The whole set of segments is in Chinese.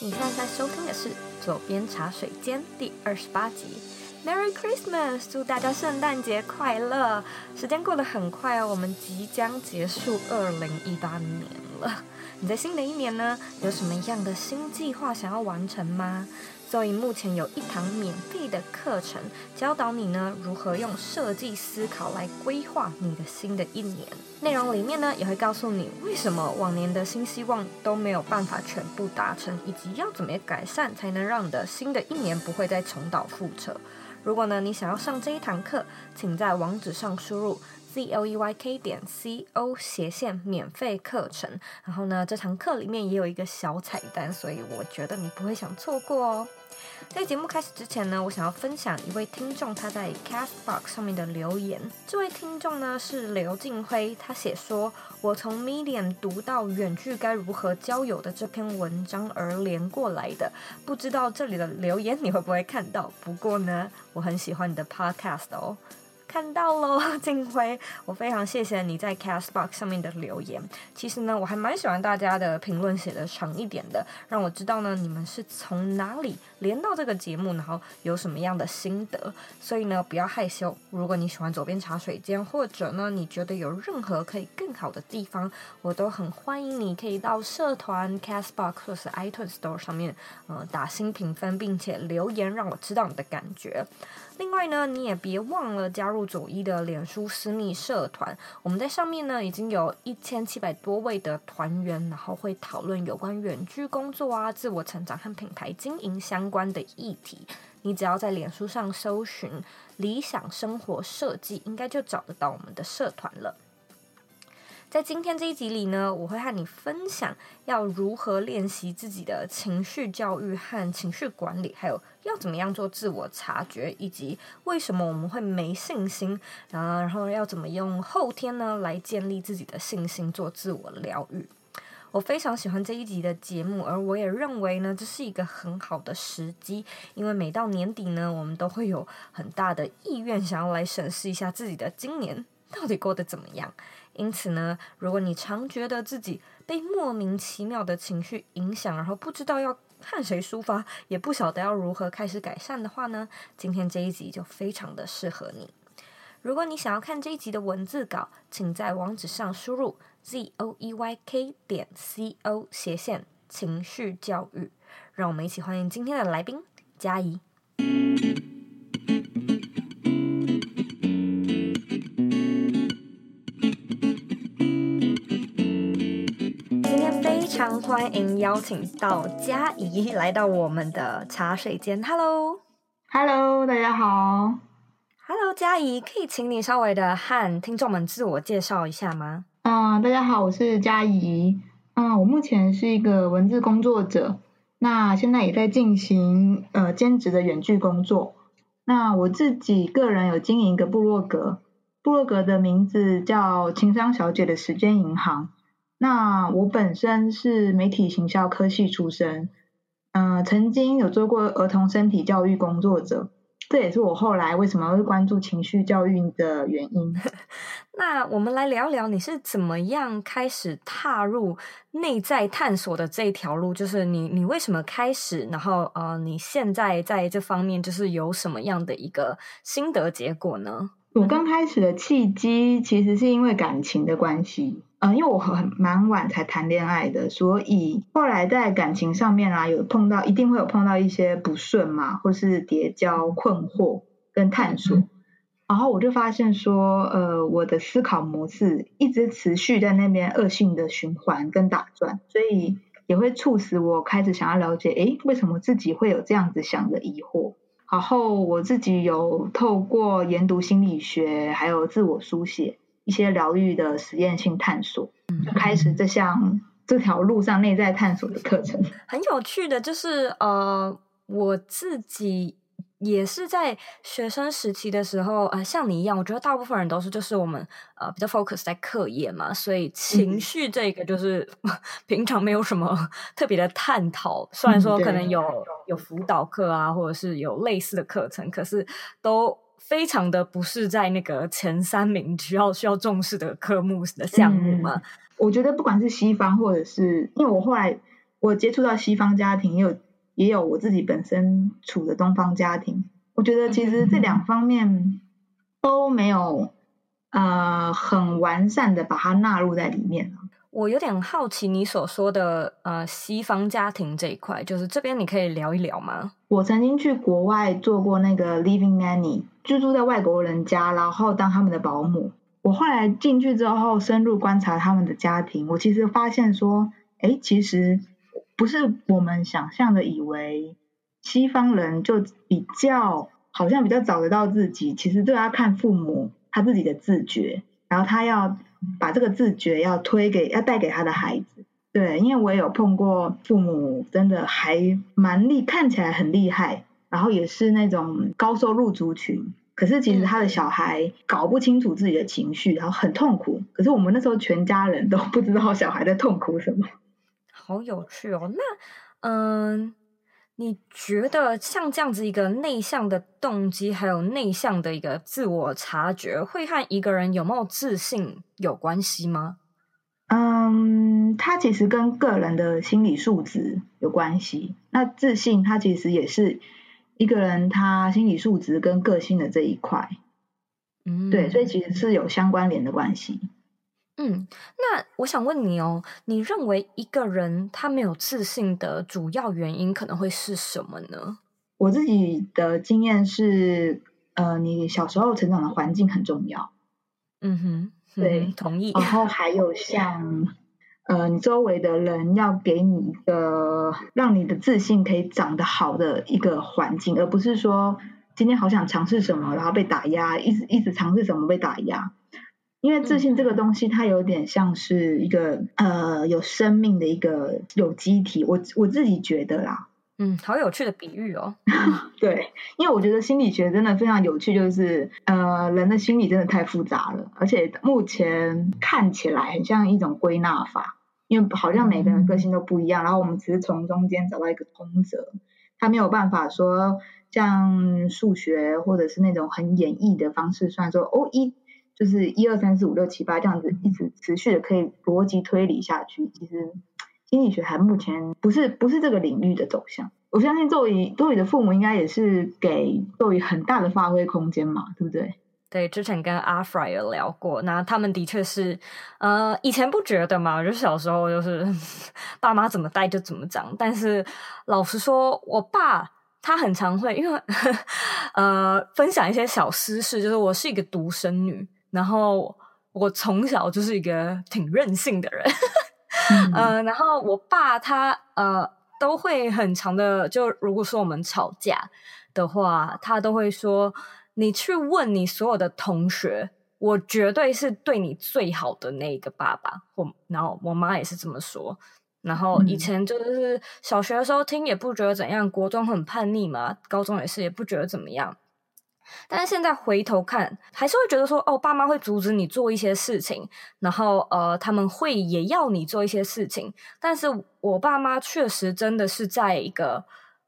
你现在在收听的是《左边茶水间》第二十八集。Merry Christmas！祝大家圣诞节快乐！时间过得很快哦，我们即将结束二零一八年了。你在新的一年呢，有什么样的新计划想要完成吗？所以目前有一堂免费的课程，教导你呢如何用设计思考来规划你的新的一年。内容里面呢也会告诉你为什么往年的新希望都没有办法全部达成，以及要怎么改善才能让你的新的一年不会再重蹈覆辙。如果呢你想要上这一堂课，请在网址上输入 z l e y k 点 c o 斜线免费课程。然后呢这堂课里面也有一个小彩蛋，所以我觉得你不会想错过哦。在节目开始之前呢，我想要分享一位听众他在 Castbox 上面的留言。这位听众呢是刘敬辉，他写说：“我从 Medium 读到远距该如何交友的这篇文章而连过来的，不知道这里的留言你会不会看到？不过呢，我很喜欢你的 Podcast 哦。”看到喽，金辉，我非常谢谢你在 Castbox 上面的留言。其实呢，我还蛮喜欢大家的评论写的长一点的，让我知道呢你们是从哪里连到这个节目，然后有什么样的心得。所以呢，不要害羞。如果你喜欢左边茶水间，或者呢你觉得有任何可以更好的地方，我都很欢迎你可以到社团 Castbox 或是 iTunes Store 上面，呃，打新评分，并且留言让我知道你的感觉。另外呢，你也别忘了加入佐伊的脸书私密社团。我们在上面呢，已经有一千七百多位的团员，然后会讨论有关远距工作啊、自我成长和品牌经营相关的议题。你只要在脸书上搜寻“理想生活设计”，应该就找得到我们的社团了。在今天这一集里呢，我会和你分享要如何练习自己的情绪教育和情绪管理，还有要怎么样做自我察觉，以及为什么我们会没信心，啊，然后要怎么用后天呢来建立自己的信心，做自我疗愈。我非常喜欢这一集的节目，而我也认为呢，这是一个很好的时机，因为每到年底呢，我们都会有很大的意愿想要来审视一下自己的今年到底过得怎么样。因此呢，如果你常觉得自己被莫名其妙的情绪影响，然后不知道要和谁抒发，也不晓得要如何开始改善的话呢，今天这一集就非常的适合你。如果你想要看这一集的文字稿，请在网址上输入 z o e y k 点 c o 斜线情绪教育。让我们一起欢迎今天的来宾佳怡。常欢迎邀请到佳怡来到我们的茶水间。Hello，Hello，大家好。Hello，佳怡，可以请你稍微的和听众们自我介绍一下吗？嗯，大家好，我是佳怡。嗯，我目前是一个文字工作者，那现在也在进行呃兼职的远距工作。那我自己个人有经营一个部落格，部落格的名字叫情商小姐的时间银行。那我本身是媒体行销科系出身，嗯、呃，曾经有做过儿童身体教育工作者，这也是我后来为什么会关注情绪教育的原因。那我们来聊聊你是怎么样开始踏入内在探索的这一条路，就是你你为什么开始，然后呃，你现在在这方面就是有什么样的一个心得结果呢？我刚开始的契机其实是因为感情的关系。嗯，因为我很蛮晚才谈恋爱的，所以后来在感情上面啊，有碰到一定会有碰到一些不顺嘛，或是叠交、困惑跟探索。嗯、然后我就发现说，呃，我的思考模式一直持续在那边恶性的循环跟打转，所以也会促使我开始想要了解，诶，为什么自己会有这样子想的疑惑？然后我自己有透过研读心理学，还有自我书写。一些疗愈的实验性探索，就开始这项这条路上内在探索的课程。很有趣的，就是呃，我自己也是在学生时期的时候，呃，像你一样，我觉得大部分人都是，就是我们呃比较 focus 在课业嘛，所以情绪这个就是、嗯、平常没有什么特别的探讨。虽然说可能有、嗯、有辅导课啊，或者是有类似的课程，可是都。非常的不是在那个前三名需要需要重视的科目的项目吗？嗯，我觉得不管是西方或者是，因为我后来我接触到西方家庭，也有也有我自己本身处的东方家庭，我觉得其实这两方面都没有呃很完善的把它纳入在里面。我有点好奇你所说的呃西方家庭这一块，就是这边你可以聊一聊吗？我曾经去国外做过那个 living nanny，居住在外国人家，然后当他们的保姆。我后来进去之后，深入观察他们的家庭，我其实发现说，哎，其实不是我们想象的，以为西方人就比较好像比较找得到自己，其实都要看父母他自己的自觉，然后他要。把这个自觉要推给要带给他的孩子，对，因为我也有碰过父母真的还蛮厉，看起来很厉害，然后也是那种高收入族群，可是其实他的小孩搞不清楚自己的情绪，然后很痛苦。可是我们那时候全家人都不知道小孩在痛苦什么，好有趣哦。那嗯。你觉得像这样子一个内向的动机，还有内向的一个自我察觉，会和一个人有没有自信有关系吗？嗯，他其实跟个人的心理素质有关系。那自信，他其实也是一个人他心理素质跟个性的这一块。嗯，对，所以其实是有相关联的关系。嗯，那我想问你哦，你认为一个人他没有自信的主要原因可能会是什么呢？我自己的经验是，呃，你小时候成长的环境很重要。嗯哼，对，同意。然后还有像，呃，你周围的人要给你一个让你的自信可以长得好的一个环境，而不是说今天好想尝试什么，然后被打压，一直一直尝试什么被打压。因为自信这个东西，它有点像是一个呃有生命的一个有机体，我我自己觉得啦，嗯，好有趣的比喻哦。对，因为我觉得心理学真的非常有趣，就是呃人的心理真的太复杂了，而且目前看起来很像一种归纳法，因为好像每个人个性都不一样，然后我们只是从中间找到一个通则，它没有办法说像数学或者是那种很演绎的方式算说哦一。就是一二三四五六七八这样子一直持续的可以逻辑推理下去。其实心理学还目前不是不是这个领域的走向。我相信周瑜周瑜的父母应该也是给周瑜很大的发挥空间嘛，对不对？对，之前跟阿 Fry 有聊过，那他们的确是呃以前不觉得嘛，就小时候就是 爸妈怎么带就怎么长。但是老实说，我爸他很常会因为 呃分享一些小私事，就是我是一个独生女。然后我从小就是一个挺任性的人，嗯、呃，然后我爸他呃都会很长的，就如果说我们吵架的话，他都会说，你去问你所有的同学，我绝对是对你最好的那个爸爸。或然后我妈也是这么说。然后以前就是小学的时候听也不觉得怎样，国中很叛逆嘛，高中也是也不觉得怎么样。但是现在回头看，还是会觉得说，哦，爸妈会阻止你做一些事情，然后呃，他们会也要你做一些事情。但是我爸妈确实真的是在一个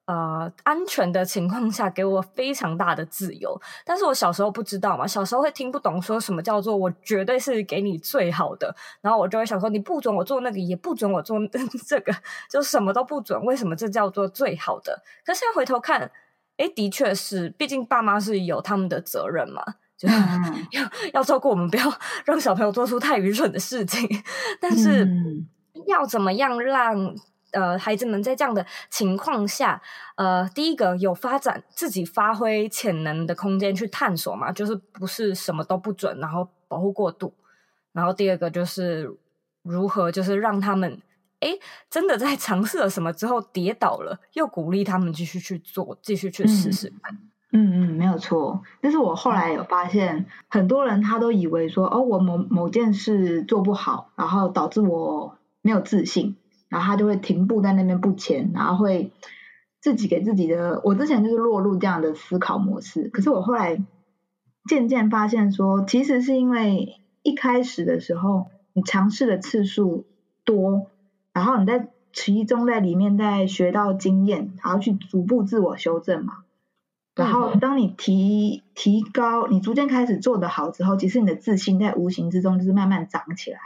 呃安全的情况下给我非常大的自由。但是我小时候不知道嘛，小时候会听不懂说什么叫做我绝对是给你最好的，然后我就会想说，你不准我做那个，也不准我做 这个，就什么都不准。为什么这叫做最好的？可现在回头看。诶，的确是，毕竟爸妈是有他们的责任嘛，就是要 要照顾我们，不要让小朋友做出太愚蠢的事情。但是要怎么样让呃孩子们在这样的情况下，呃，第一个有发展自己发挥潜能的空间去探索嘛，就是不是什么都不准，然后保护过度。然后第二个就是如何就是让他们。哎，真的在尝试了什么之后跌倒了，又鼓励他们继续去做，继续去试试看。嗯嗯，没有错。但是我后来有发现，很多人他都以为说，哦，我某某件事做不好，然后导致我没有自信，然后他就会停步在那边不前，然后会自己给自己的。我之前就是落入这样的思考模式。可是我后来渐渐发现说，其实是因为一开始的时候，你尝试的次数多。然后你在其中在里面再学到经验，然后去逐步自我修正嘛。然后当你提提高，你逐渐开始做得好之后，其实你的自信在无形之中就是慢慢长起来。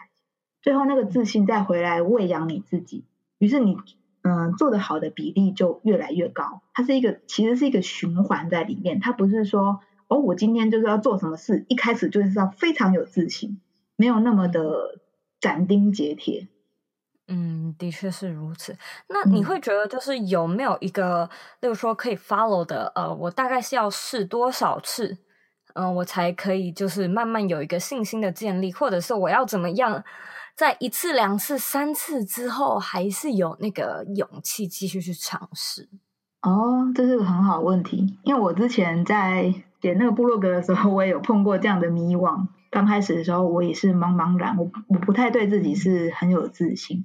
最后那个自信再回来喂养你自己，于是你嗯，做得好的比例就越来越高。它是一个，其实是一个循环在里面。它不是说，哦，我今天就是要做什么事，一开始就是要非常有自信，没有那么的斩钉截铁。嗯，的确是如此。那你会觉得，就是有没有一个，嗯、例如说可以 follow 的，呃，我大概是要试多少次，嗯、呃，我才可以就是慢慢有一个信心的建立，或者是我要怎么样，在一次、两次、三次之后，还是有那个勇气继续去尝试？哦，这是个很好的问题，因为我之前在写那个部落格的时候，我也有碰过这样的迷惘。刚开始的时候，我也是茫茫然，我我不太对自己是很有自信。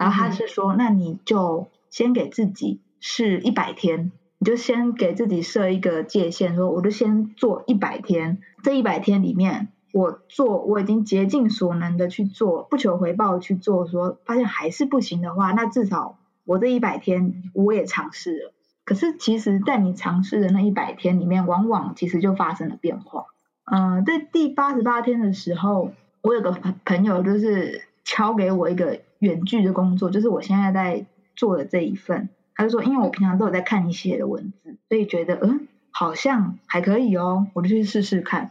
然后他是说，那你就先给自己试一百天，你就先给自己设一个界限，说我就先做一百天。这一百天里面，我做我已经竭尽所能的去做，不求回报去做。说发现还是不行的话，那至少我这一百天我也尝试了。可是其实，在你尝试的那一百天里面，往往其实就发生了变化。嗯、呃，在第八十八天的时候，我有个朋朋友就是敲给我一个。远距的工作就是我现在在做的这一份。他就说，因为我平常都有在看你写的文字，所以觉得嗯，好像还可以哦，我就去试试看。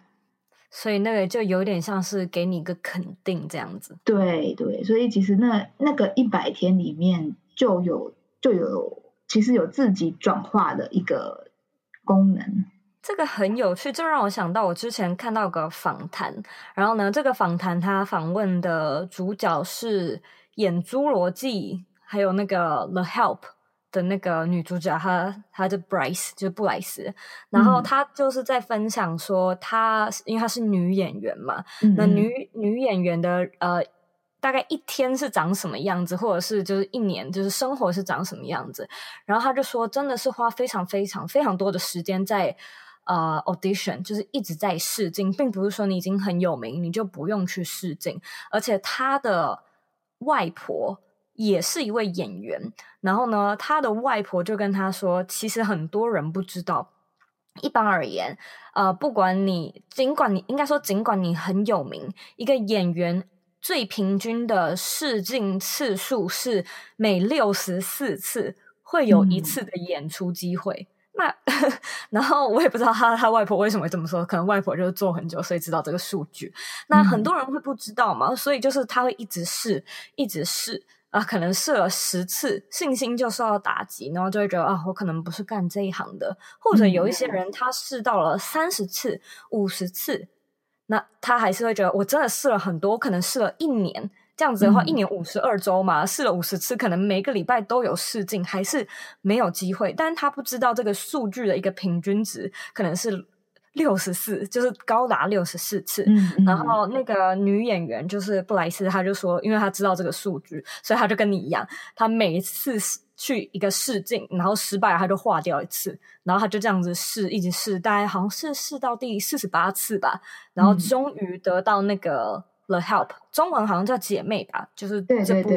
所以那个就有点像是给你一个肯定这样子。对对，所以其实那那个一百天里面就有就有其实有自己转化的一个功能。这个很有趣，就让我想到我之前看到个访谈，然后呢，这个访谈他访问的主角是。演《侏罗纪》还有那个《The Help》的那个女主角，她她的 Bryce 就是布莱斯，然后她就是在分享说，她因为她是女演员嘛，嗯、那女女演员的呃，大概一天是长什么样子，或者是就是一年就是生活是长什么样子，然后她就说，真的是花非常非常非常多的时间在呃 audition，就是一直在试镜，并不是说你已经很有名，你就不用去试镜，而且她的。外婆也是一位演员，然后呢，他的外婆就跟他说，其实很多人不知道。一般而言，呃，不管你，尽管你应该说，尽管你很有名，一个演员最平均的试镜次数是每六十四次会有一次的演出机会。嗯那，然后我也不知道他他外婆为什么会这么说，可能外婆就是做很久，所以知道这个数据。那很多人会不知道嘛，所以就是他会一直试，一直试啊，可能试了十次，信心就受到打击，然后就会觉得啊，我可能不是干这一行的。或者有一些人他试到了三十次、五十次，那他还是会觉得我真的试了很多，可能试了一年。这样子的话，一年五十二周嘛，试了五十次，可能每个礼拜都有试镜，还是没有机会。但是他不知道这个数据的一个平均值可能是六十四，就是高达六十四次。然后那个女演员就是布莱斯，她就说，因为她知道这个数据，所以她就跟你一样，她每一次去一个试镜，然后失败了，她就划掉一次，然后她就这样子试，一直试，大概好像是试到第四十八次吧，然后终于得到那个。The Help，中文好像叫姐妹吧，就是这部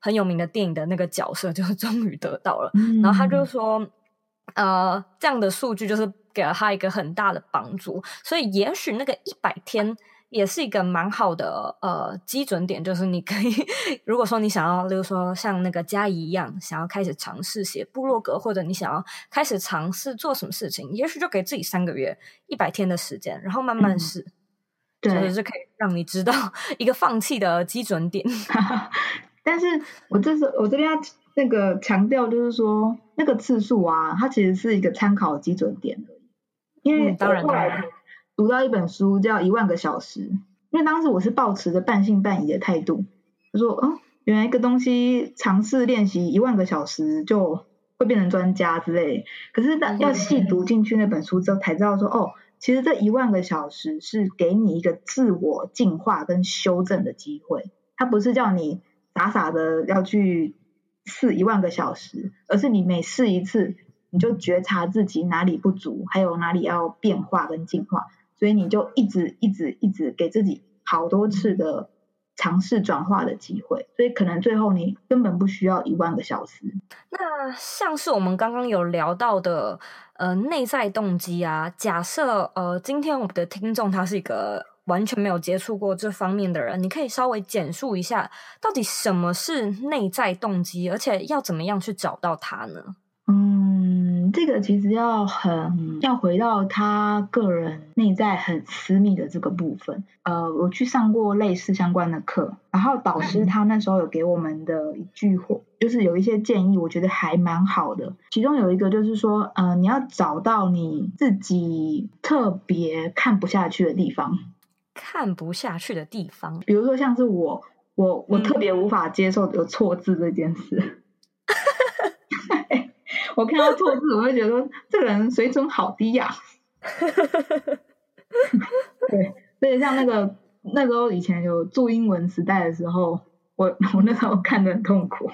很有名的电影的那个角色，就是 终于得到了。嗯、然后他就说，呃，这样的数据就是给了他一个很大的帮助，所以也许那个一百天也是一个蛮好的呃基准点，就是你可以，如果说你想要，例如说像那个佳怡一样，想要开始尝试写部落格，或者你想要开始尝试做什么事情，也许就给自己三个月、一百天的时间，然后慢慢试。嗯对，就是可以让你知道 一个放弃的基准点。但是我这是我这边要那个强调，就是说那个次数啊，它其实是一个参考基准点而已。因为当然后来读到一本书叫《一万个小时》，因为当时我是抱持着半信半疑的态度，就说哦，原来一个东西尝试练习一万个小时就会变成专家之类。可是当要细读进去那本书之后，才知道说哦。其实这一万个小时是给你一个自我进化跟修正的机会，它不是叫你傻傻的要去试一万个小时，而是你每试一次，你就觉察自己哪里不足，还有哪里要变化跟进化，所以你就一直一直一直给自己好多次的尝试转化的机会，所以可能最后你根本不需要一万个小时。那像是我们刚刚有聊到的。呃，内在动机啊，假设呃，今天我们的听众他是一个完全没有接触过这方面的人，你可以稍微简述一下，到底什么是内在动机，而且要怎么样去找到它呢？嗯，这个其实要很要回到他个人内在很私密的这个部分。呃，我去上过类似相关的课，然后导师他那时候有给我们的一句话，就是有一些建议，我觉得还蛮好的。其中有一个就是说，呃，你要找到你自己特别看不下去的地方，看不下去的地方，比如说像是我，我我特别无法接受有错字这件事。嗯我看到错字，我会觉得这个人水准好低呀、啊。对，所以像那个那时候以前有注英文时代的时候，我我那时候看的很痛苦。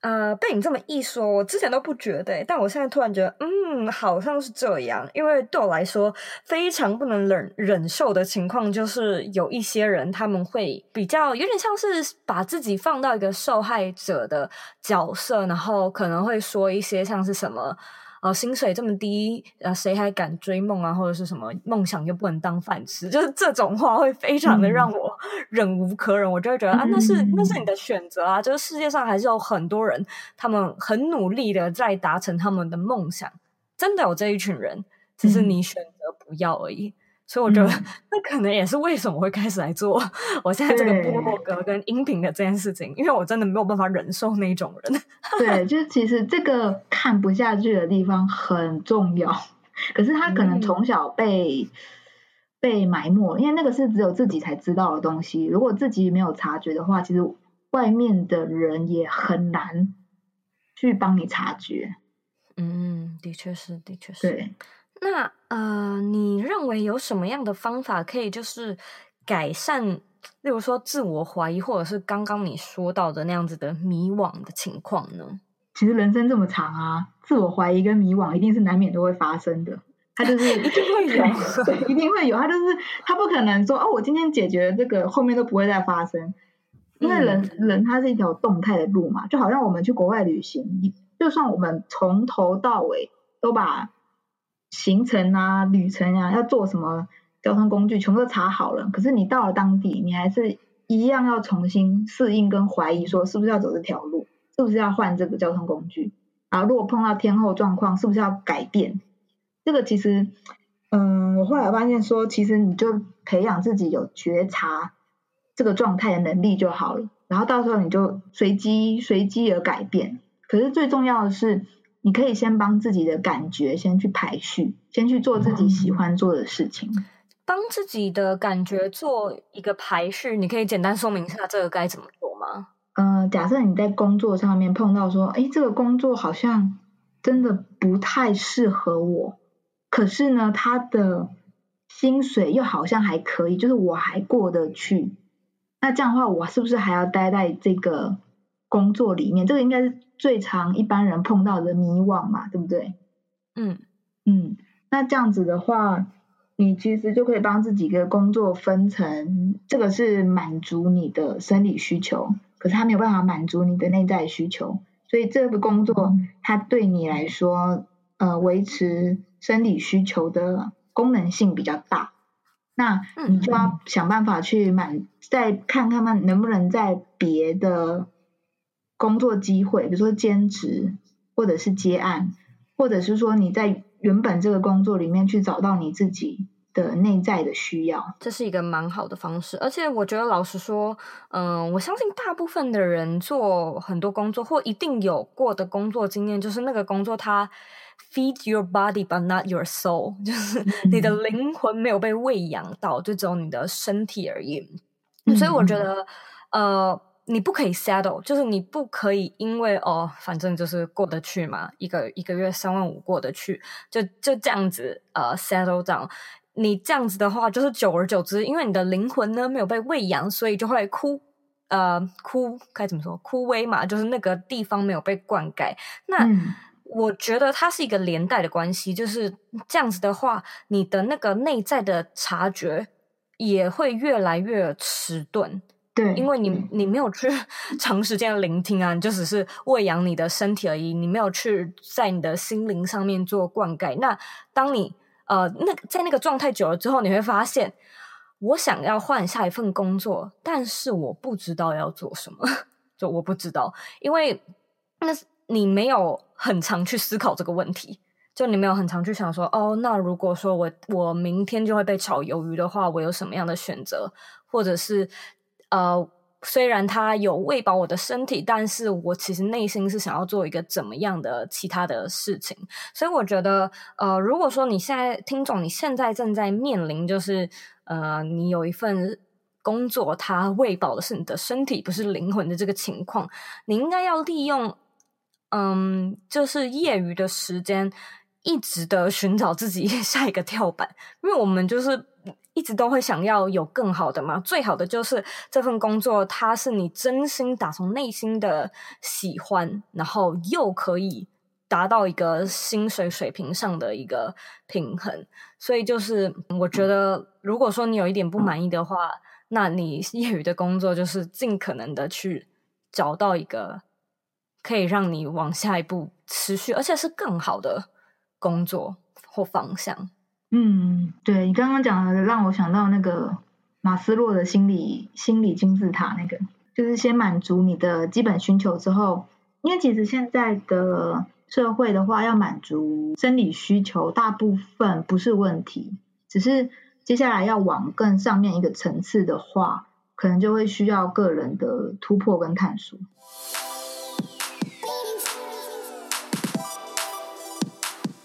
啊，被你这么一说，我之前都不觉得，但我现在突然觉得，嗯，好像是这样。因为对我来说，非常不能忍忍受的情况，就是有一些人他们会比较有点像是把自己放到一个受害者的角色，然后可能会说一些像是什么。呃，薪水这么低，呃，谁还敢追梦啊？或者是什么梦想又不能当饭吃？就是这种话会非常的让我 忍无可忍。嗯、我就会觉得啊，那是那是你的选择啊。就是世界上还是有很多人，他们很努力的在达成他们的梦想，真的有这一群人，只是你选择不要而已。所以我觉得，那可能也是为什么我会开始来做我现在这个部落格跟音频的这件事情，因为我真的没有办法忍受那种人。对，就是其实这个看不下去的地方很重要，可是他可能从小被、嗯、被埋没，因为那个是只有自己才知道的东西。如果自己没有察觉的话，其实外面的人也很难去帮你察觉。嗯，的确是，的确是。对。那呃，你认为有什么样的方法可以就是改善，例如说自我怀疑，或者是刚刚你说到的那样子的迷惘的情况呢？其实人生这么长啊，自我怀疑跟迷惘一定是难免都会发生的。他就是 一定会有，对，一定会有。他就是他不可能说哦，我今天解决了这个，后面都不会再发生。因为人、嗯、人他是一条动态的路嘛，就好像我们去国外旅行，就算我们从头到尾都把。行程啊，旅程啊，要坐什么交通工具，全部都查好了。可是你到了当地，你还是一样要重新适应跟怀疑，说是不是要走这条路，是不是要换这个交通工具？啊如果碰到天候状况，是不是要改变？这个其实，嗯，我后来发现说，其实你就培养自己有觉察这个状态的能力就好了。然后到时候你就随机随机而改变。可是最重要的是。你可以先帮自己的感觉先去排序，先去做自己喜欢做的事情。帮自己的感觉做一个排序，你可以简单说明一下这个该怎么做吗？呃，假设你在工作上面碰到说，哎，这个工作好像真的不太适合我，可是呢，他的薪水又好像还可以，就是我还过得去。那这样的话，我是不是还要待在这个工作里面？这个应该是。最常一般人碰到的迷惘嘛，对不对？嗯嗯，那这样子的话，你其实就可以帮自己的工作分成，这个是满足你的生理需求，可是它没有办法满足你的内在需求，所以这个工作它对你来说，呃，维持生理需求的功能性比较大，那你就要想办法去满，再看看看能不能在别的。工作机会，比如说兼职，或者是接案，或者是说你在原本这个工作里面去找到你自己的内在的需要，这是一个蛮好的方式。而且我觉得，老实说，嗯，我相信大部分的人做很多工作，或一定有过的工作经验，就是那个工作它 feed your body but not your soul，就是你的灵魂没有被喂养到，就只有你的身体而已。嗯，所以我觉得，呃。你不可以 settle，就是你不可以因为哦，反正就是过得去嘛，一个一个月三万五过得去，就就这样子呃 settle down。你这样子的话，就是久而久之，因为你的灵魂呢没有被喂养，所以就会枯呃枯该怎么说枯萎嘛，就是那个地方没有被灌溉。那、嗯、我觉得它是一个连带的关系，就是这样子的话，你的那个内在的察觉也会越来越迟钝。对，因为你你没有去 长时间的聆听啊，你就只是喂养你的身体而已，你没有去在你的心灵上面做灌溉。那当你呃那在那个状态久了之后，你会发现，我想要换下一份工作，但是我不知道要做什么，就我不知道，因为那你没有很常去思考这个问题，就你没有很常去想说，哦，那如果说我我明天就会被炒鱿鱼的话，我有什么样的选择，或者是呃。虽然它有喂饱我的身体，但是我其实内心是想要做一个怎么样的其他的事情。所以我觉得，呃，如果说你现在听众，你现在正在面临就是，呃，你有一份工作，它喂饱的是你的身体，不是灵魂的这个情况，你应该要利用，嗯，就是业余的时间，一直的寻找自己 下一个跳板，因为我们就是。一直都会想要有更好的嘛，最好的就是这份工作，它是你真心打从内心的喜欢，然后又可以达到一个薪水水平上的一个平衡。所以就是我觉得，如果说你有一点不满意的话，那你业余的工作就是尽可能的去找到一个可以让你往下一步持续，而且是更好的工作或方向。嗯，对，你刚刚讲的让我想到那个马斯洛的心理心理金字塔，那个就是先满足你的基本需求之后，因为其实现在的社会的话，要满足生理需求大部分不是问题，只是接下来要往更上面一个层次的话，可能就会需要个人的突破跟探索。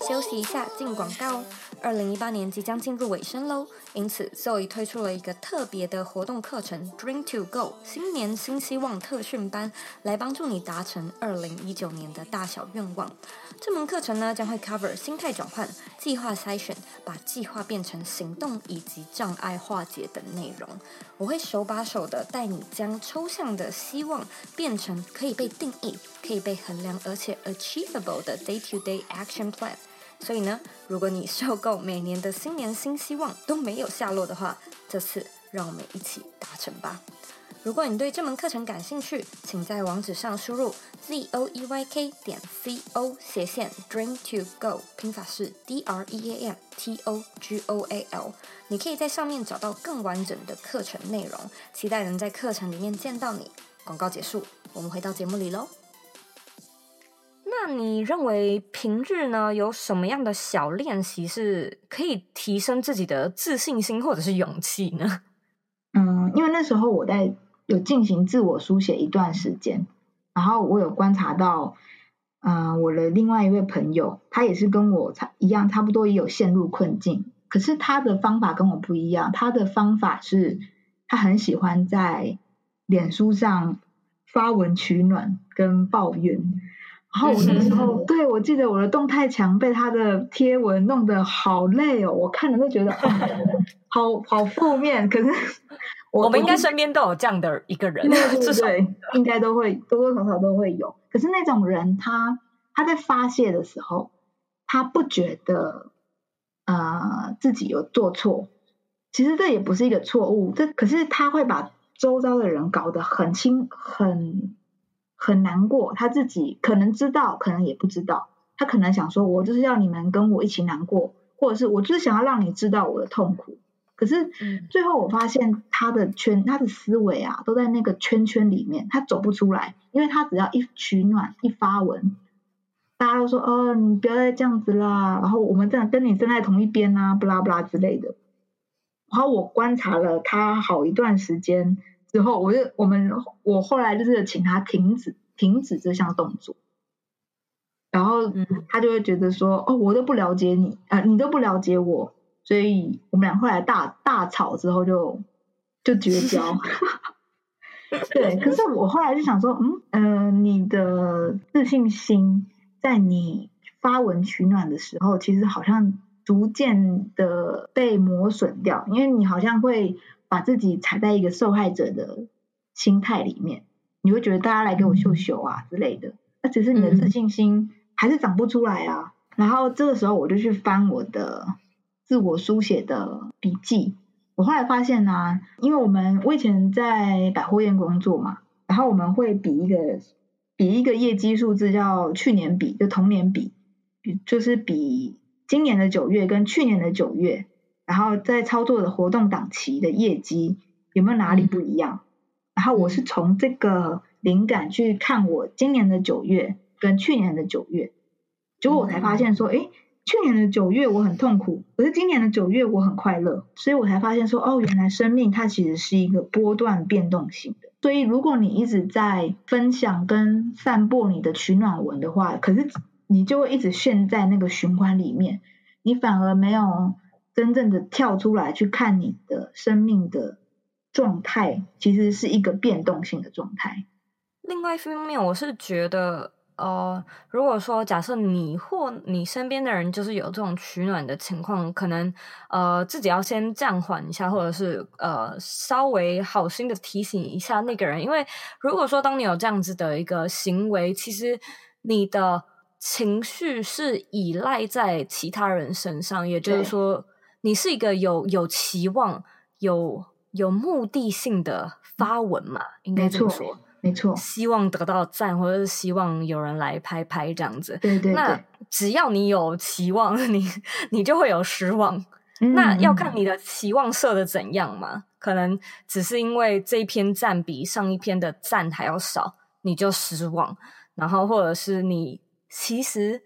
休息一下，进广告。二零一八年即将进入尾声喽，因此 Zoe 推出了一个特别的活动课程 Dream to Go 新年新希望特训班，来帮助你达成二零一九年的大小愿望。这门课程呢，将会 cover 心态转换、计划筛选、把计划变成行动以及障碍化解等内容。我会手把手的带你将抽象的希望变成可以被定义、可以被衡量而且 achievable 的 day to day action plan。所以呢，如果你受够每年的新年新希望都没有下落的话，这次让我们一起达成吧。如果你对这门课程感兴趣，请在网址上输入 z o e y k 点 c o 斜线 dream to go，拼法是 d r e a m t o g o a l。你可以在上面找到更完整的课程内容，期待能在课程里面见到你。广告结束，我们回到节目里喽。那你认为平日呢，有什么样的小练习是可以提升自己的自信心或者是勇气呢？嗯，因为那时候我在有进行自我书写一段时间，然后我有观察到，嗯、我的另外一位朋友，他也是跟我差一样，差不多也有陷入困境，可是他的方法跟我不一样，他的方法是，他很喜欢在脸书上发文取暖跟抱怨。然后我那时候，对，我记得我的动态墙被他的贴文弄得好累哦，我看了都觉得好好负面。可是我，我们应该身边都有这样的一个人，对对对，应该都会多多少少都会有。可是那种人他，他他在发泄的时候，他不觉得呃自己有做错，其实这也不是一个错误，这可是他会把周遭的人搞得很轻很。很难过，他自己可能知道，可能也不知道。他可能想说：“我就是要你们跟我一起难过，或者是我就是想要让你知道我的痛苦。”可是最后我发现他的圈，他的思维啊，都在那个圈圈里面，他走不出来。因为他只要一取暖、一发文，大家都说：“哦，你不要再这样子啦。”然后我们这样跟你站在同一边啊，不拉不拉之类的。然后我观察了他好一段时间。之后，我就我们我后来就是请他停止停止这项动作，然后他就会觉得说，哦，我都不了解你啊，呃，你都不了解我，所以我们俩后来大大吵之后就就绝交。对，可是我后来就想说，嗯嗯，呃，你的自信心在你发文取暖的时候，其实好像逐渐的被磨损掉，因为你好像会。把自己踩在一个受害者的心态里面，你会觉得大家来给我秀秀啊之类的，那只是你的自信心还是长不出来啊。然后这个时候我就去翻我的自我书写的笔记，我后来发现呢、啊，因为我们我以前在百货业工作嘛，然后我们会比一个比一个业绩数字叫去年比，就同年比，就是比今年的九月跟去年的九月。然后在操作的活动档期的业绩有没有哪里不一样？嗯、然后我是从这个灵感去看我今年的九月跟去年的九月，结果我才发现说，哎、嗯，去年的九月我很痛苦，可是今年的九月我很快乐，所以我才发现说，哦，原来生命它其实是一个波段变动型的。所以如果你一直在分享跟散播你的取暖文的话，可是你就会一直陷在那个循环里面，你反而没有。真正的跳出来去看你的生命的状态，其实是一个变动性的状态。另外一方面，我是觉得，呃，如果说假设你或你身边的人就是有这种取暖的情况，可能呃自己要先暂缓一下，或者是呃稍微好心的提醒一下那个人，因为如果说当你有这样子的一个行为，其实你的情绪是依赖在其他人身上，也就是说。你是一个有有期望、有有目的性的发文嘛？应该这么说，没错。希望得到赞，或者是希望有人来拍拍这样子。对对对。那只要你有期望，你你就会有失望。嗯。那要看你的期望设的怎样嘛？可能只是因为这一篇赞比上一篇的赞还要少，你就失望。然后或者是你其实。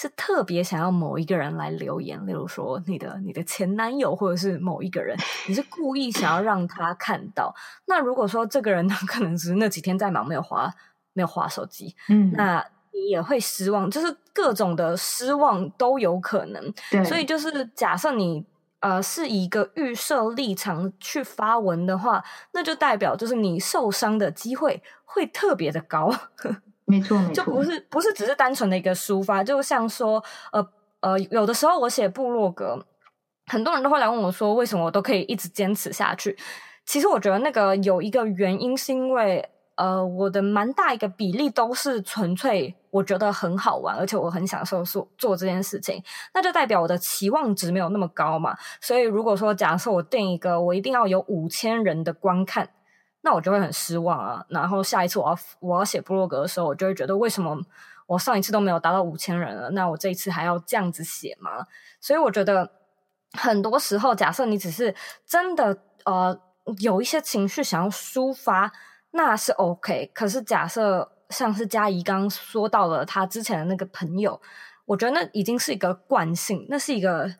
是特别想要某一个人来留言，例如说你的你的前男友，或者是某一个人，你是故意想要让他看到。那如果说这个人他可能只是那几天在忙，没有滑没有滑手机，嗯，那你也会失望，就是各种的失望都有可能。对，所以就是假设你呃是以一个预设立场去发文的话，那就代表就是你受伤的机会会特别的高。没错，没错，就不是不是只是单纯的一个抒发，就像说，呃呃，有的时候我写部落格，很多人都会来问我说，为什么我都可以一直坚持下去？其实我觉得那个有一个原因，是因为呃，我的蛮大一个比例都是纯粹我觉得很好玩，而且我很享受做做这件事情，那就代表我的期望值没有那么高嘛。所以如果说假设我定一个，我一定要有五千人的观看。那我就会很失望啊，然后下一次我要我要写部落格的时候，我就会觉得为什么我上一次都没有达到五千人了，那我这一次还要这样子写吗？所以我觉得很多时候，假设你只是真的呃有一些情绪想要抒发，那是 OK。可是假设像是佳怡刚刚说到了他之前的那个朋友，我觉得那已经是一个惯性，那是一个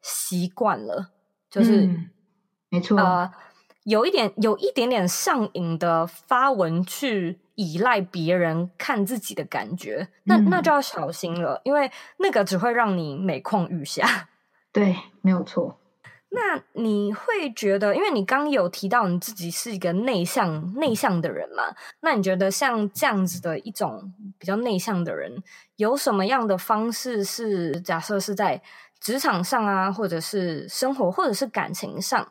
习惯了，就是、嗯、没错。呃有一点有一点点上瘾的发文去依赖别人看自己的感觉，那那就要小心了，因为那个只会让你每况愈下。对，没有错。那你会觉得，因为你刚有提到你自己是一个内向内向的人嘛？那你觉得像这样子的一种比较内向的人，有什么样的方式是假设是在职场上啊，或者是生活，或者是感情上？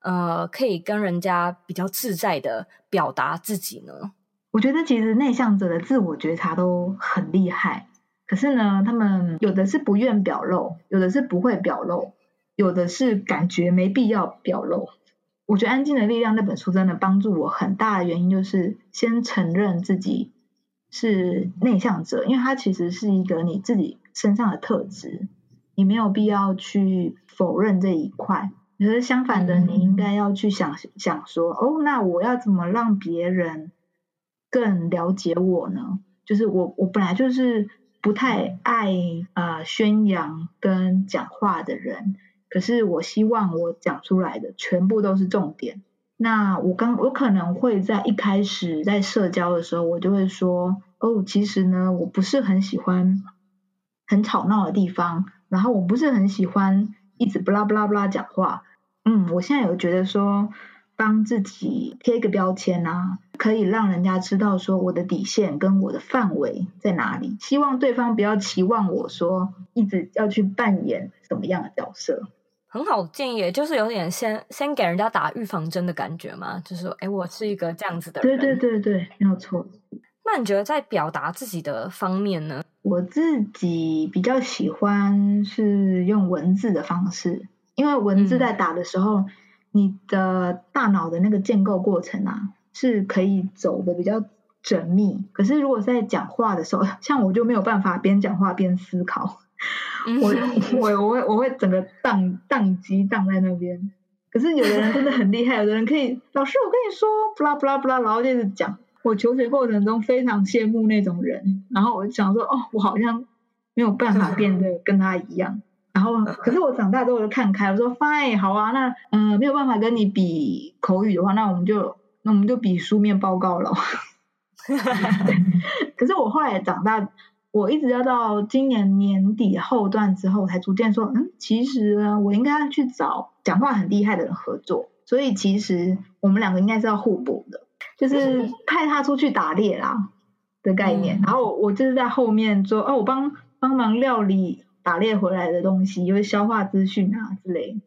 呃，可以跟人家比较自在的表达自己呢？我觉得其实内向者的自我觉察都很厉害，可是呢，他们有的是不愿表露，有的是不会表露，有的是感觉没必要表露。我觉得《安静的力量》那本书真的帮助我很大的原因，就是先承认自己是内向者，因为它其实是一个你自己身上的特质，你没有必要去否认这一块。可是相反的，你应该要去想想说，哦，那我要怎么让别人更了解我呢？就是我，我本来就是不太爱呃宣扬跟讲话的人，可是我希望我讲出来的全部都是重点。那我刚我可能会在一开始在社交的时候，我就会说，哦，其实呢，我不是很喜欢很吵闹的地方，然后我不是很喜欢一直不拉不拉不拉讲话。嗯，我现在有觉得说，帮自己贴一个标签啊，可以让人家知道说我的底线跟我的范围在哪里。希望对方不要期望我说一直要去扮演什么样的角色。很好的建议，就是有点先先给人家打预防针的感觉嘛，就是说，哎，我是一个这样子的人。对对对对，没有错。那你觉得在表达自己的方面呢？我自己比较喜欢是用文字的方式。因为文字在打的时候，嗯、你的大脑的那个建构过程啊，是可以走的比较缜密。可是如果在讲话的时候，像我就没有办法边讲话边思考，我我我会我会整个宕宕机宕在那边。可是有的人真的很厉害，有的人可以，老师我跟你说，不啦不啦不啦，然后接着讲。我求学过程中非常羡慕那种人，然后我就想说，哦，我好像没有办法变得跟他一样。然后，可是我长大之后我就看开，我说，fine，好啊，那嗯、呃，没有办法跟你比口语的话，那我们就那我们就比书面报告了。可是我后来长大，我一直要到今年年底后段之后，才逐渐说，嗯，其实呢，我应该要去找讲话很厉害的人合作。所以其实我们两个应该是要互补的。就是派他出去打猎啦的概念，嗯、然后我就是在后面说，哦，我帮帮忙料理打猎回来的东西，因为消化资讯啊之类的。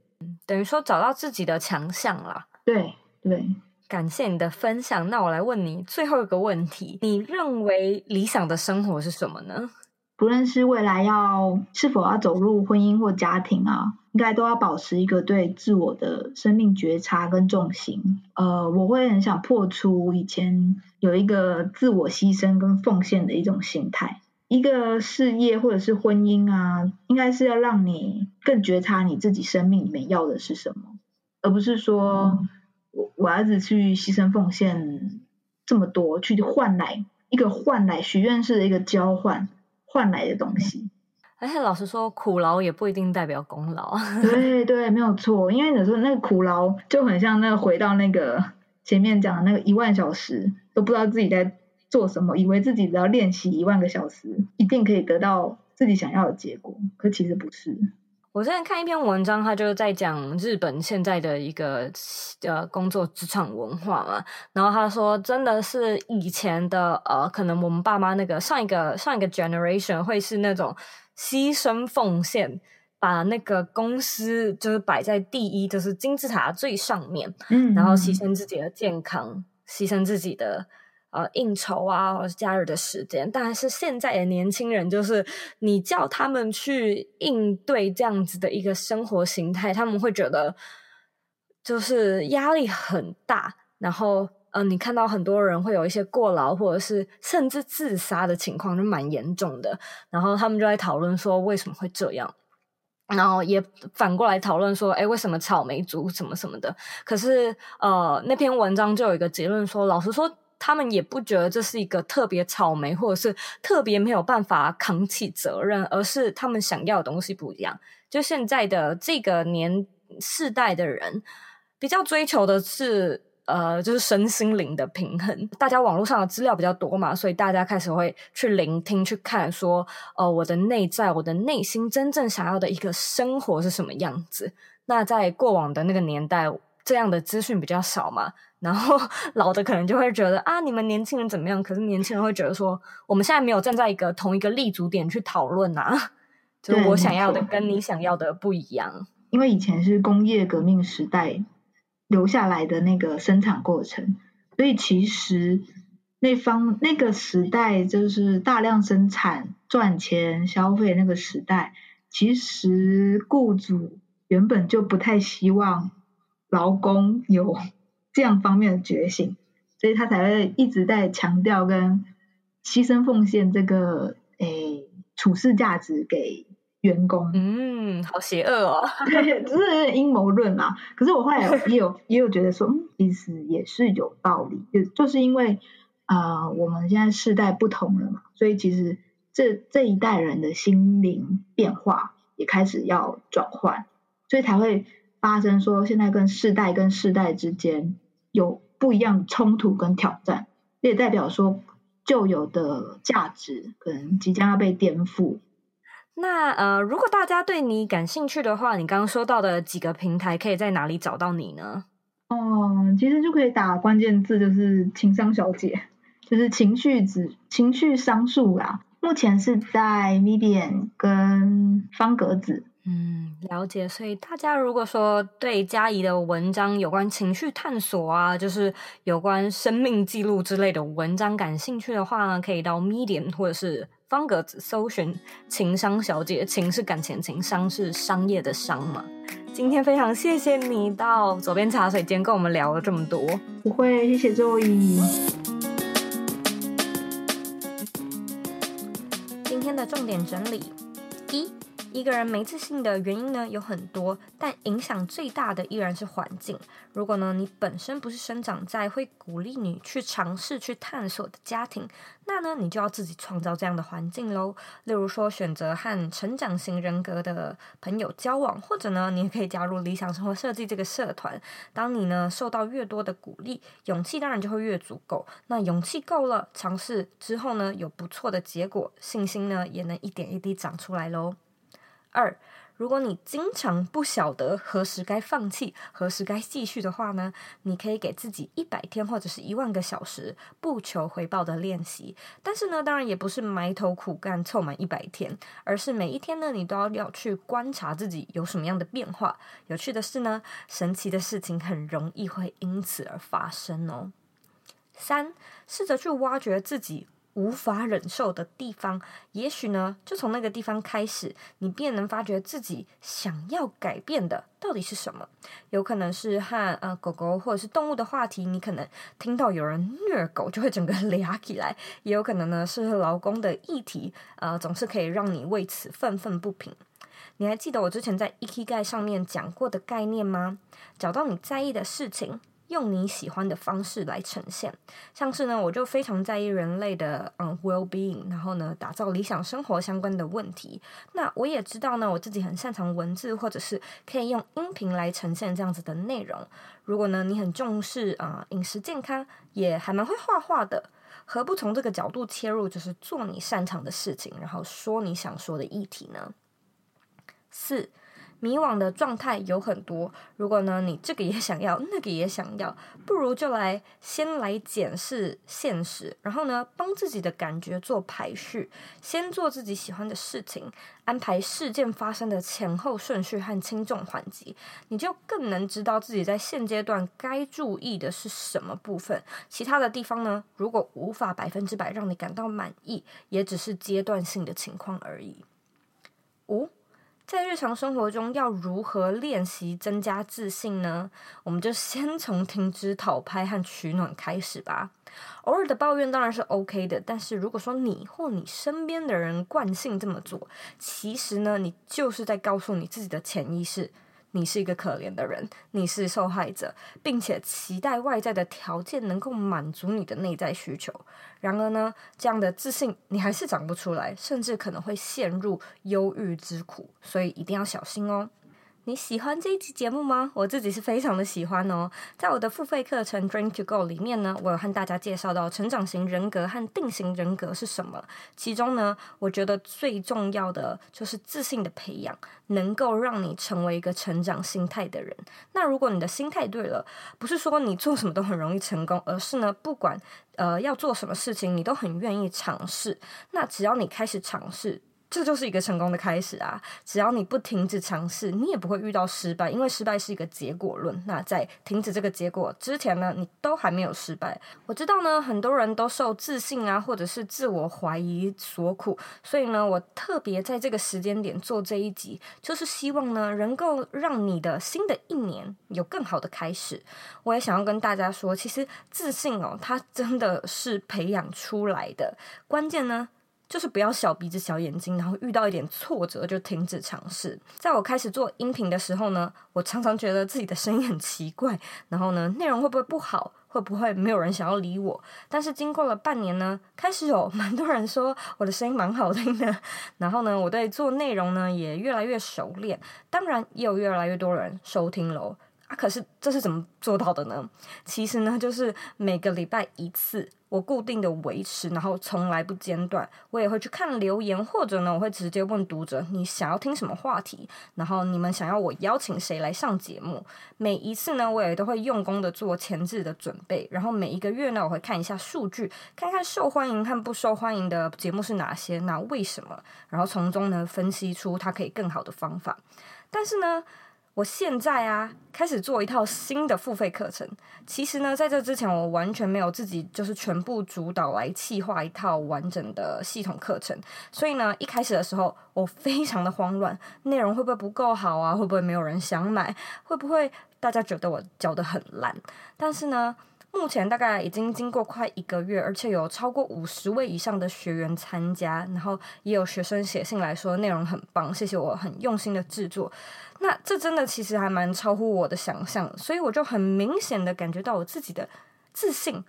等于说找到自己的强项啦。对对，感谢你的分享。那我来问你最后一个问题：你认为理想的生活是什么呢？不论是未来要是否要走入婚姻或家庭啊。应该都要保持一个对自我的生命觉察跟重心。呃，我会很想破除以前有一个自我牺牲跟奉献的一种心态。一个事业或者是婚姻啊，应该是要让你更觉察你自己生命里面要的是什么，而不是说我我儿子去牺牲奉献这么多，去换来一个换来许愿式的一个交换换来的东西。而且老实说，苦劳也不一定代表功劳。对对，没有错。因为有时候那个苦劳就很像那个回到那个前面讲的那个一万小时，都不知道自己在做什么，以为自己只要练习一万个小时，一定可以得到自己想要的结果。可其实不是。我之前看一篇文章，他就在讲日本现在的一个呃工作职场文化嘛。然后他说，真的是以前的呃，可能我们爸妈那个上一个上一个 generation 会是那种。牺牲奉献，把那个公司就是摆在第一，就是金字塔最上面，嗯，然后牺牲自己的健康，牺牲自己的呃应酬啊，或是假日的时间。但是现在的年轻人，就是你叫他们去应对这样子的一个生活形态，他们会觉得就是压力很大，然后。嗯、呃，你看到很多人会有一些过劳，或者是甚至自杀的情况，就蛮严重的。然后他们就在讨论说为什么会这样，然后也反过来讨论说，诶，为什么草莓族什么什么的？可是呃，那篇文章就有一个结论说，老实说，他们也不觉得这是一个特别草莓，或者是特别没有办法扛起责任，而是他们想要的东西不一样。就现在的这个年世代的人，比较追求的是。呃，就是身心灵的平衡。大家网络上的资料比较多嘛，所以大家开始会去聆听、去看，说，呃，我的内在、我的内心真正想要的一个生活是什么样子。那在过往的那个年代，这样的资讯比较少嘛，然后 老的可能就会觉得啊，你们年轻人怎么样？可是年轻人会觉得说，我们现在没有站在一个同一个立足点去讨论啊，就是我想要的跟你想要的不一样。因为以前是工业革命时代。留下来的那个生产过程，所以其实那方那个时代就是大量生产赚钱消费那个时代，其实雇主原本就不太希望劳工有这样方面的觉醒，所以他才会一直在强调跟牺牲奉献这个诶处事价值给。员工，嗯，好邪恶哦，对，只是阴谋论嘛。可是我后来也有 也有觉得说，嗯，其实也是有道理，就就是因为啊、呃，我们现在世代不同了嘛，所以其实这这一代人的心灵变化也开始要转换，所以才会发生说现在跟世代跟世代之间有不一样的冲突跟挑战，这也代表说旧有的价值可能即将要被颠覆。那呃，如果大家对你感兴趣的话，你刚刚说到的几个平台，可以在哪里找到你呢？哦、嗯，其实就可以打关键字，就是情商小姐，就是情绪指情绪商数啦。目前是在 Medium 跟方格子。嗯，了解。所以大家如果说对佳怡的文章有关情绪探索啊，就是有关生命记录之类的文章感兴趣的话呢，可以到 Medium 或者是。方格子搜寻情商小姐，情是感情情，商是商业的商嘛。今天非常谢谢你到左边茶水间跟我们聊了这么多，不会，谢谢 Zoe。今天的重点整理：一、个人没自信的原因呢有很多，但影响最大的依然是环境。如果呢你本身不是生长在会鼓励你去尝试、去探索的家庭，那呢你就要自己创造这样的环境喽。例如说，选择和成长型人格的朋友交往，或者呢你也可以加入理想生活设计这个社团。当你呢受到越多的鼓励，勇气当然就会越足够。那勇气够了，尝试之后呢有不错的结果，信心呢也能一点一滴长出来喽。二，如果你经常不晓得何时该放弃，何时该继续的话呢，你可以给自己一百天或者是一万个小时不求回报的练习。但是呢，当然也不是埋头苦干凑满一百天，而是每一天呢，你都要要去观察自己有什么样的变化。有趣的是呢，神奇的事情很容易会因此而发生哦。三，试着去挖掘自己。无法忍受的地方，也许呢，就从那个地方开始，你便能发觉自己想要改变的到底是什么。有可能是和呃狗狗或者是动物的话题，你可能听到有人虐狗就会整个俩起来；也有可能呢是劳工的议题，呃，总是可以让你为此愤愤不平。你还记得我之前在 EKG 上面讲过的概念吗？找到你在意的事情。用你喜欢的方式来呈现，像是呢，我就非常在意人类的嗯 well being，然后呢，打造理想生活相关的问题。那我也知道呢，我自己很擅长文字，或者是可以用音频来呈现这样子的内容。如果呢，你很重视啊、饮食健康，也还蛮会画画的，何不从这个角度切入，就是做你擅长的事情，然后说你想说的议题呢？四。迷惘的状态有很多，如果呢，你这个也想要，那个也想要，不如就来先来检视现实，然后呢，帮自己的感觉做排序，先做自己喜欢的事情，安排事件发生的前后顺序和轻重缓急，你就更能知道自己在现阶段该注意的是什么部分。其他的地方呢，如果无法百分之百让你感到满意，也只是阶段性的情况而已。五。在日常生活中要如何练习增加自信呢？我们就先从停止讨拍和取暖开始吧。偶尔的抱怨当然是 OK 的，但是如果说你或你身边的人惯性这么做，其实呢，你就是在告诉你自己的潜意识。你是一个可怜的人，你是受害者，并且期待外在的条件能够满足你的内在需求。然而呢，这样的自信你还是长不出来，甚至可能会陷入忧郁之苦，所以一定要小心哦。你喜欢这一期节目吗？我自己是非常的喜欢哦。在我的付费课程《Dream to Go》里面呢，我有和大家介绍到成长型人格和定型人格是什么。其中呢，我觉得最重要的就是自信的培养，能够让你成为一个成长心态的人。那如果你的心态对了，不是说你做什么都很容易成功，而是呢，不管呃要做什么事情，你都很愿意尝试。那只要你开始尝试。这就是一个成功的开始啊！只要你不停止尝试，你也不会遇到失败，因为失败是一个结果论。那在停止这个结果之前呢，你都还没有失败。我知道呢，很多人都受自信啊，或者是自我怀疑所苦，所以呢，我特别在这个时间点做这一集，就是希望呢，能够让你的新的一年有更好的开始。我也想要跟大家说，其实自信哦，它真的是培养出来的，关键呢。就是不要小鼻子小眼睛，然后遇到一点挫折就停止尝试。在我开始做音频的时候呢，我常常觉得自己的声音很奇怪，然后呢，内容会不会不好，会不会没有人想要理我？但是经过了半年呢，开始有蛮多人说我的声音蛮好听的，然后呢，我对做内容呢也越来越熟练，当然也有越来越多人收听喽。可是这是怎么做到的呢？其实呢，就是每个礼拜一次。我固定的维持，然后从来不间断。我也会去看留言，或者呢，我会直接问读者：你想要听什么话题？然后你们想要我邀请谁来上节目？每一次呢，我也都会用功的做前置的准备。然后每一个月呢，我会看一下数据，看看受欢迎和不受欢迎的节目是哪些，那为什么？然后从中呢，分析出它可以更好的方法。但是呢，我现在啊，开始做一套新的付费课程。其实呢，在这之前，我完全没有自己就是全部主导来企划一套完整的系统课程。所以呢，一开始的时候，我非常的慌乱，内容会不会不够好啊？会不会没有人想买？会不会大家觉得我教的很烂？但是呢，目前大概已经经过快一个月，而且有超过五十位以上的学员参加，然后也有学生写信来说内容很棒，谢谢我很用心的制作。那这真的其实还蛮超乎我的想象，所以我就很明显的感觉到我自己的自信，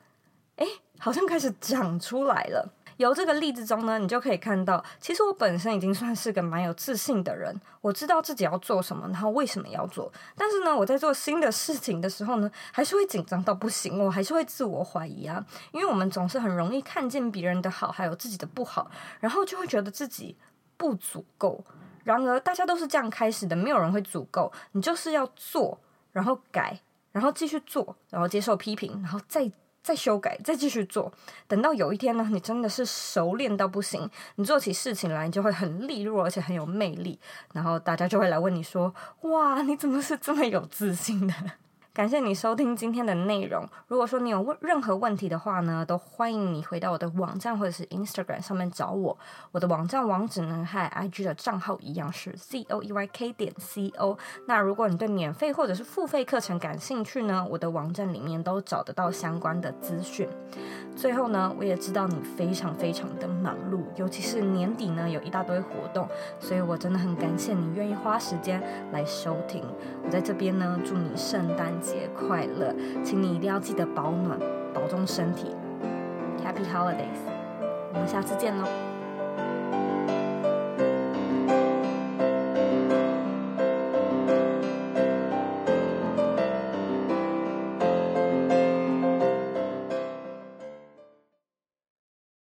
诶，好像开始长出来了。由这个例子中呢，你就可以看到，其实我本身已经算是个蛮有自信的人。我知道自己要做什么，然后为什么要做。但是呢，我在做新的事情的时候呢，还是会紧张到不行，我还是会自我怀疑啊。因为我们总是很容易看见别人的好，还有自己的不好，然后就会觉得自己不足够。然而，大家都是这样开始的，没有人会足够。你就是要做，然后改，然后继续做，然后接受批评，然后再。再修改，再继续做，等到有一天呢，你真的是熟练到不行，你做起事情来你就会很利落，而且很有魅力，然后大家就会来问你说：“哇，你怎么是这么有自信的？”感谢你收听今天的内容。如果说你有问任何问题的话呢，都欢迎你回到我的网站或者是 Instagram 上面找我。我的网站网址呢和 IG 的账号一样是 C O E Y K 点 C O。那如果你对免费或者是付费课程感兴趣呢，我的网站里面都找得到相关的资讯。最后呢，我也知道你非常非常的忙碌，尤其是年底呢有一大堆活动，所以我真的很感谢你愿意花时间来收听。我在这边呢，祝你圣诞节快乐，请你一定要记得保暖，保重身体。Happy Holidays，我们下次见喽。